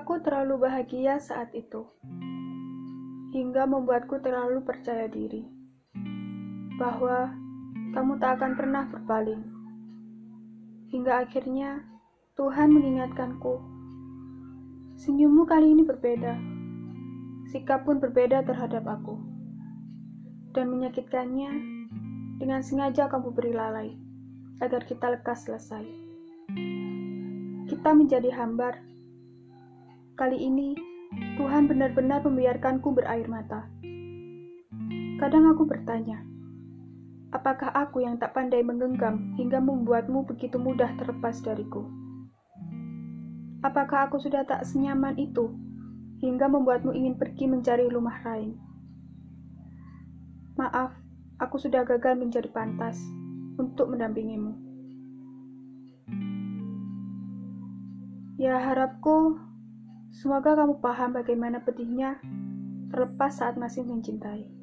terlalu bahagia saat itu, hingga membuatku terlalu percaya diri bahwa kamu tak akan pernah berpaling. Hingga akhirnya Tuhan mengingatkanku, senyummu kali ini berbeda, sikap pun berbeda terhadap aku, dan menyakitkannya dengan sengaja kamu beri lalai agar kita lekas selesai. Kita menjadi hambar Kali ini, Tuhan benar-benar membiarkanku berair mata. Kadang aku bertanya, apakah aku yang tak pandai menggenggam hingga membuatmu begitu mudah terlepas dariku? Apakah aku sudah tak senyaman itu hingga membuatmu ingin pergi mencari rumah lain? Maaf, aku sudah gagal menjadi pantas untuk mendampingimu. Ya, harapku Semoga kamu paham bagaimana pedihnya terlepas saat masih mencintai.